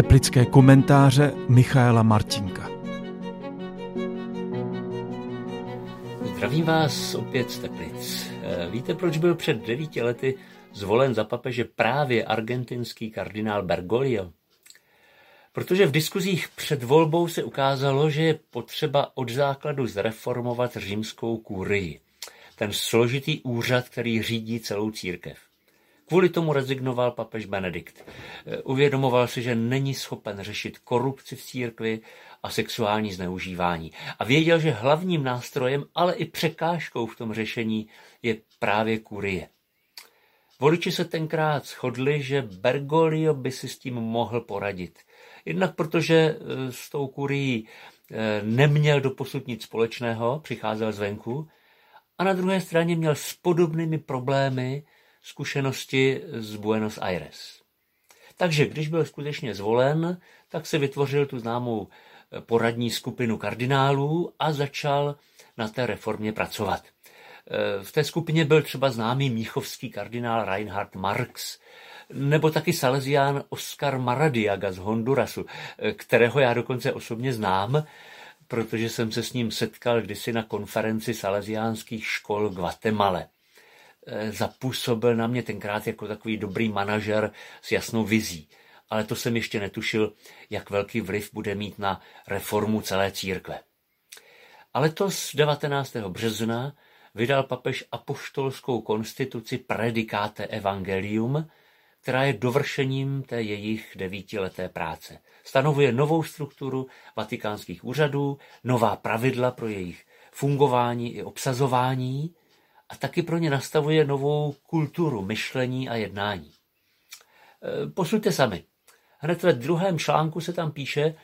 Teplické komentáře Michaela Martinka. Zdravím vás opět z Teplic. Eh, víte, proč byl před devíti lety zvolen za papeže právě argentinský kardinál Bergoglio? Protože v diskuzích před volbou se ukázalo, že je potřeba od základu zreformovat římskou kurii, ten složitý úřad, který řídí celou církev. Kvůli tomu rezignoval papež Benedikt. Uvědomoval si, že není schopen řešit korupci v církvi a sexuální zneužívání. A věděl, že hlavním nástrojem, ale i překážkou v tom řešení je právě kurie. Voliči se tenkrát shodli, že Bergoglio by si s tím mohl poradit. Jednak protože e, s tou kurií e, neměl doposud nic společného, přicházel zvenku, a na druhé straně měl s podobnými problémy zkušenosti z Buenos Aires. Takže když byl skutečně zvolen, tak se vytvořil tu známou eh, poradní skupinu kardinálů a začal na té reformě pracovat. Eh, v té skupině byl třeba známý míchovský kardinál Reinhard Marx, nebo taky Salesián Oscar Maradiaga z Hondurasu, eh, kterého já dokonce osobně znám, protože jsem se s ním setkal kdysi na konferenci salesiánských škol Guatemala. Eh, zapůsobil na mě tenkrát jako takový dobrý manažer s jasnou vizí. Ale to jsem ještě netušil, jak velký vliv bude mít na reformu celé církve. Ale to z 19. března vydal papež apoštolskou konstituci Predicate Evangelium, která je dovršením té jejich devítileté práce. Stanovuje novou strukturu vatikánských úřadů, nová pravidla pro jejich fungování i obsazování a taky pro ně nastavuje novou kulturu myšlení a jednání. E, posuďte sami. Hned ve druhém článku se tam píše,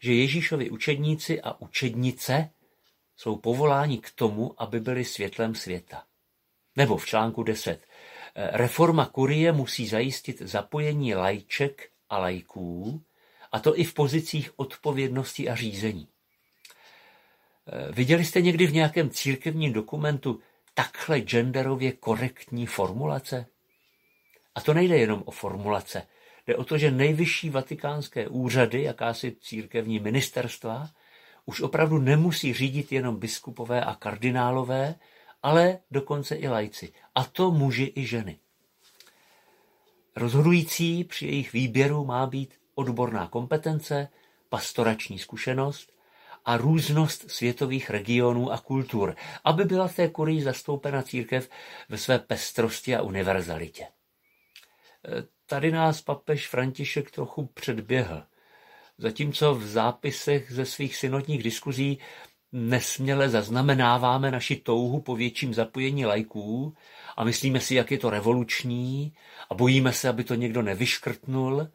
že Ježíšovi učedníci a učednice jsou povoláni k tomu, aby byli světlem světa. Nebo v článku 10. E, reforma kurie musí zajistit zapojení lajček a lajků, a to i v pozicích odpovědnosti a řízení. E, viděli jste někdy v nějakém církevním dokumentu takhle genderově korektní formulace? A to nejde jenom o formulace. Jde o to, že nejvyšší vatikánské úřady, jakási církevní ministerstva, už opravdu nemusí řídit jenom biskupové a kardinálové, ale dokonce i lajci. A to muži i ženy. Rozhodující při jejich výběru má být odborná kompetence, pastorační zkušenost a různost světových regionů a kultur, aby byla v té kurii zastoupena církev ve své pestrosti a univerzalitě. Tady nás papež František trochu předběhl. Zatímco v zápisech ze svých synodních diskuzí nesměle zaznamenáváme naši touhu po větším zapojení lajků a myslíme si, jak je to revoluční a bojíme se, aby to někdo nevyškrtnul,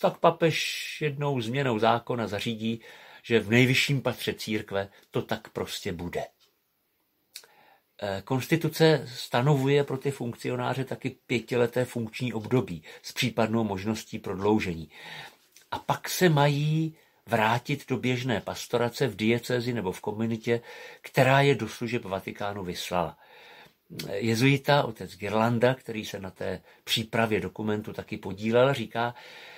tak papež jednou změnou zákona zařídí, že v nejvyšším patře církve to tak prostě bude. Eh, konstituce stanovuje pro ty funkcionáře taky pětileté funkční období s případnou možností prodloužení. A pak se mají vrátit do běžné pastorace v diecezi nebo v komunitě, která je do služeb Vatikánu vyslala. Jezuita, otec Girlanda, který se na té přípravě dokumentu taky podílel, říká,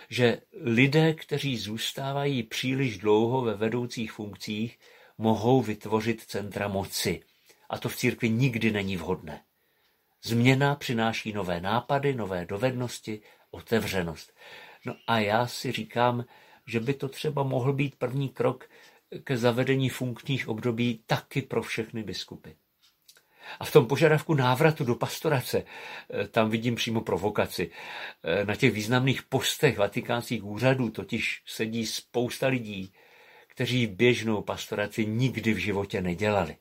že lidé, kteří zůstávají příliš dlouho ve vedoucích funkcích, mohou vytvořit centra moci. A to v církvi nikdy není vhodné. Změna přináší nové nápady, nové dovednosti, otevřenost. No a já si říkám, že by to třeba mohl být první krok ke zavedení funkčních období taky pro všechny biskupy. A v tom požadavku návratu do pastorace, eh, tam vidím přímo provokaci. Eh, na těch významných postech vatikánských úřadů totiž sedí spousta lidí, kteří běžnou pastoraci nikdy v životě nedělali.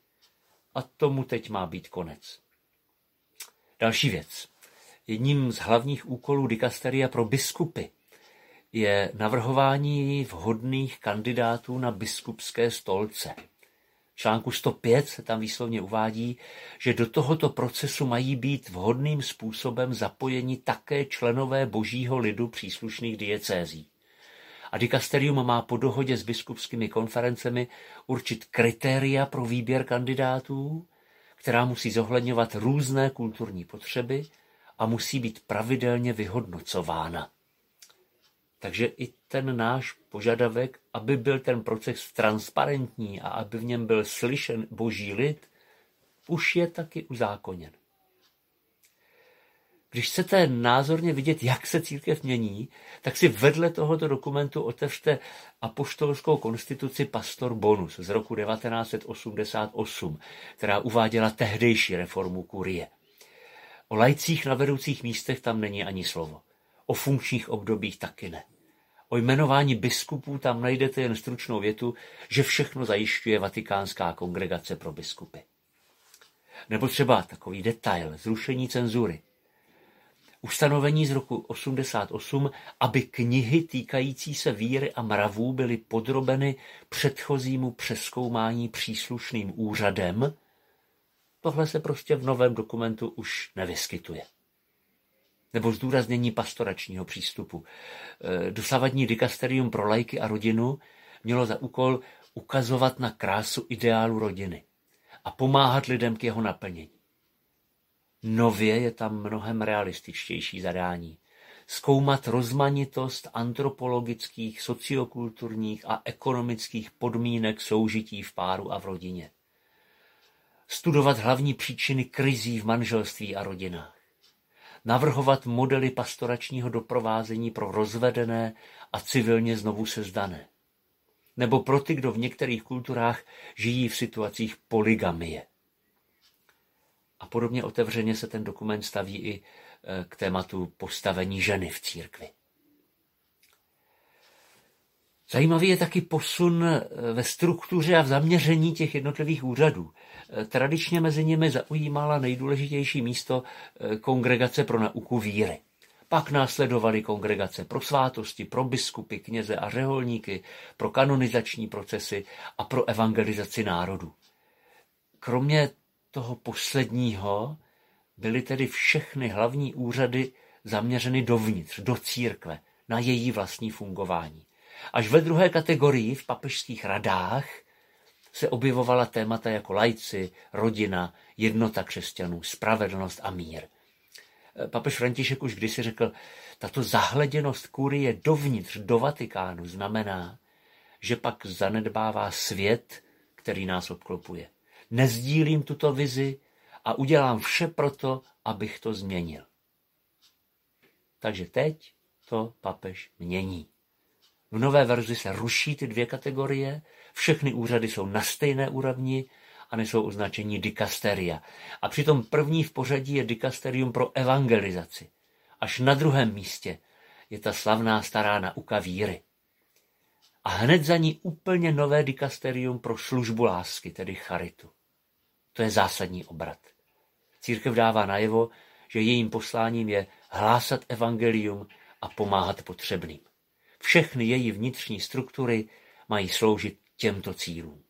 A tomu teď má být konec. Další věc. Jedním z hlavních úkolů dikasteria pro biskupy je navrhování vhodných kandidátů na biskupské stolce článku 105 se tam výslovně uvádí, že do tohoto procesu mají být vhodným způsobem zapojeni také členové božího lidu příslušných diecézí. A dikasterium má po dohodě s biskupskými konferencemi určit kritéria pro výběr kandidátů, která musí zohledňovat různé kulturní potřeby a musí být pravidelně vyhodnocována. Takže i ten náš požadavek, aby byl ten proces transparentní a aby v něm byl slyšen boží lid, už je taky uzákoněn. Když chcete názorně vidět, jak se církev mění, tak si vedle tohoto dokumentu otevřte apoštolskou konstituci Pastor Bonus z roku 1988, která uváděla tehdejší reformu kurie. O lajcích na vedoucích místech tam není ani slovo. O funkčních obdobích taky ne. O jmenování biskupů tam najdete jen stručnou větu, že všechno zajišťuje Vatikánská kongregace pro biskupy. Nebo třeba takový detail, zrušení cenzury. Ustanovení z roku 88, aby knihy týkající se víry a mravů byly podrobeny předchozímu přeskoumání příslušným úřadem, tohle se prostě v novém dokumentu už nevyskytuje nebo zdůraznění pastoračního přístupu. E, dosavadní dikasterium pro lajky a rodinu mělo za úkol ukazovat na krásu ideálu rodiny a pomáhat lidem k jeho naplnění. Nově je tam mnohem realističtější zadání. Zkoumat rozmanitost antropologických, sociokulturních a ekonomických podmínek soužití v páru a v rodině. Studovat hlavní příčiny krizí v manželství a rodinách navrhovat modely pastoračního doprovázení pro rozvedené a civilně znovu sezdané. Nebo pro ty, kdo v některých kulturách žijí v situacích poligamie. A podobně otevřeně se ten dokument staví i e, k tématu postavení ženy v církvi. Zajímavý je taky posun e, ve struktuře a v zaměření těch jednotlivých úřadů. Tradičně mezi nimi zaujímala nejdůležitější místo eh, kongregace pro nauku víry. Pak následovaly kongregace pro svátosti, pro biskupy, kněze a řeholníky, pro kanonizační procesy a pro evangelizaci národu. Kromě toho posledního byly tedy všechny hlavní úřady zaměřeny dovnitř, do církve, na její vlastní fungování. Až ve druhé kategorii v papežských radách se objevovala témata jako lajci, rodina, jednota křesťanů, spravedlnost a mír. Papež František už kdysi řekl, tato zahleděnost kurie dovnitř, do Vatikánu znamená, že pak zanedbává svět, který nás obklopuje. Nezdílím tuto vizi a udělám vše proto, abych to změnil. Takže teď to papež mění. V nové verzi se ruší ty dvě kategorie, všechny úřady jsou na stejné úrovni a nesou označení dikasteria. A přitom první v pořadí je dikasterium pro evangelizaci. Až na druhém místě je ta slavná stará nauka víry. A hned za ní úplně nové dikasterium pro službu lásky, tedy charitu. To je zásadní obrat. Církev dává najevo, že jejím posláním je hlásat evangelium a pomáhat potřebným. Všechny její vnitřní struktury mají sloužit těmto cílům.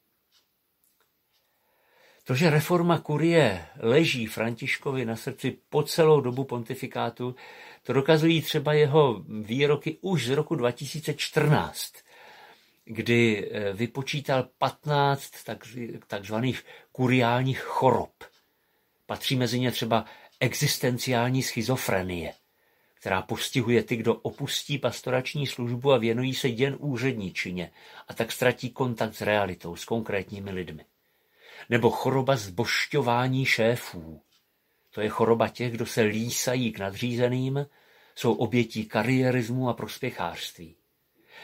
To, že reforma kurie leží Františkovi na srdci po celou dobu pontifikátu, to dokazují třeba jeho výroky už z roku 2014, kdy eh, vypočítal 15 takzvaných kuriálních chorob. Patří mezi ně třeba existenciální schizofrenie která postihuje ty, kdo opustí pastorační službu a věnují se jen úředničině a tak ztratí kontakt s realitou, s konkrétními lidmi. Nebo choroba zbošťování šéfů. To je choroba těch, kdo se lísají k nadřízeným, jsou obětí kariérismu a prospěchářství.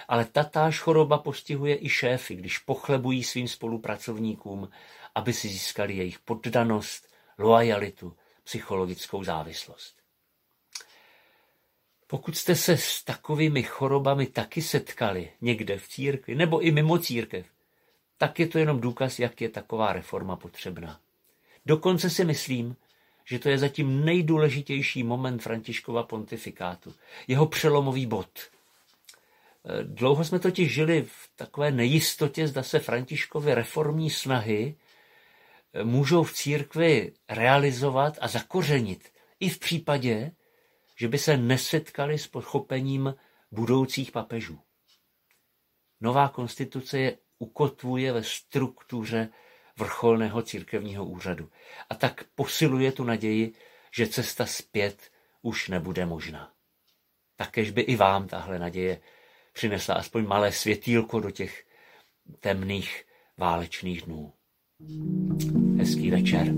Ale tatáž choroba postihuje i šéfy, když pochlebují svým spolupracovníkům, aby si získali jejich poddanost, loajalitu, psychologickou závislost. Pokud jste se s takovými chorobami taky setkali někde v církvi nebo i mimo církev, tak je to jenom důkaz, jak je taková reforma potřebná. Dokonce si myslím, že to je zatím nejdůležitější moment Františkova pontifikátu, jeho přelomový bod. Dlouho jsme totiž žili v takové nejistotě, zda se Františkovy reformní snahy můžou v církvi realizovat a zakořenit i v případě, že by se nesetkali s pochopením budoucích papežů. Nová konstituce je ukotvuje ve struktuře vrcholného církevního úřadu a tak posiluje tu naději, že cesta zpět už nebude možná. Takež by i vám tahle naděje přinesla aspoň malé světýlko do těch temných válečných dnů. Hezký večer.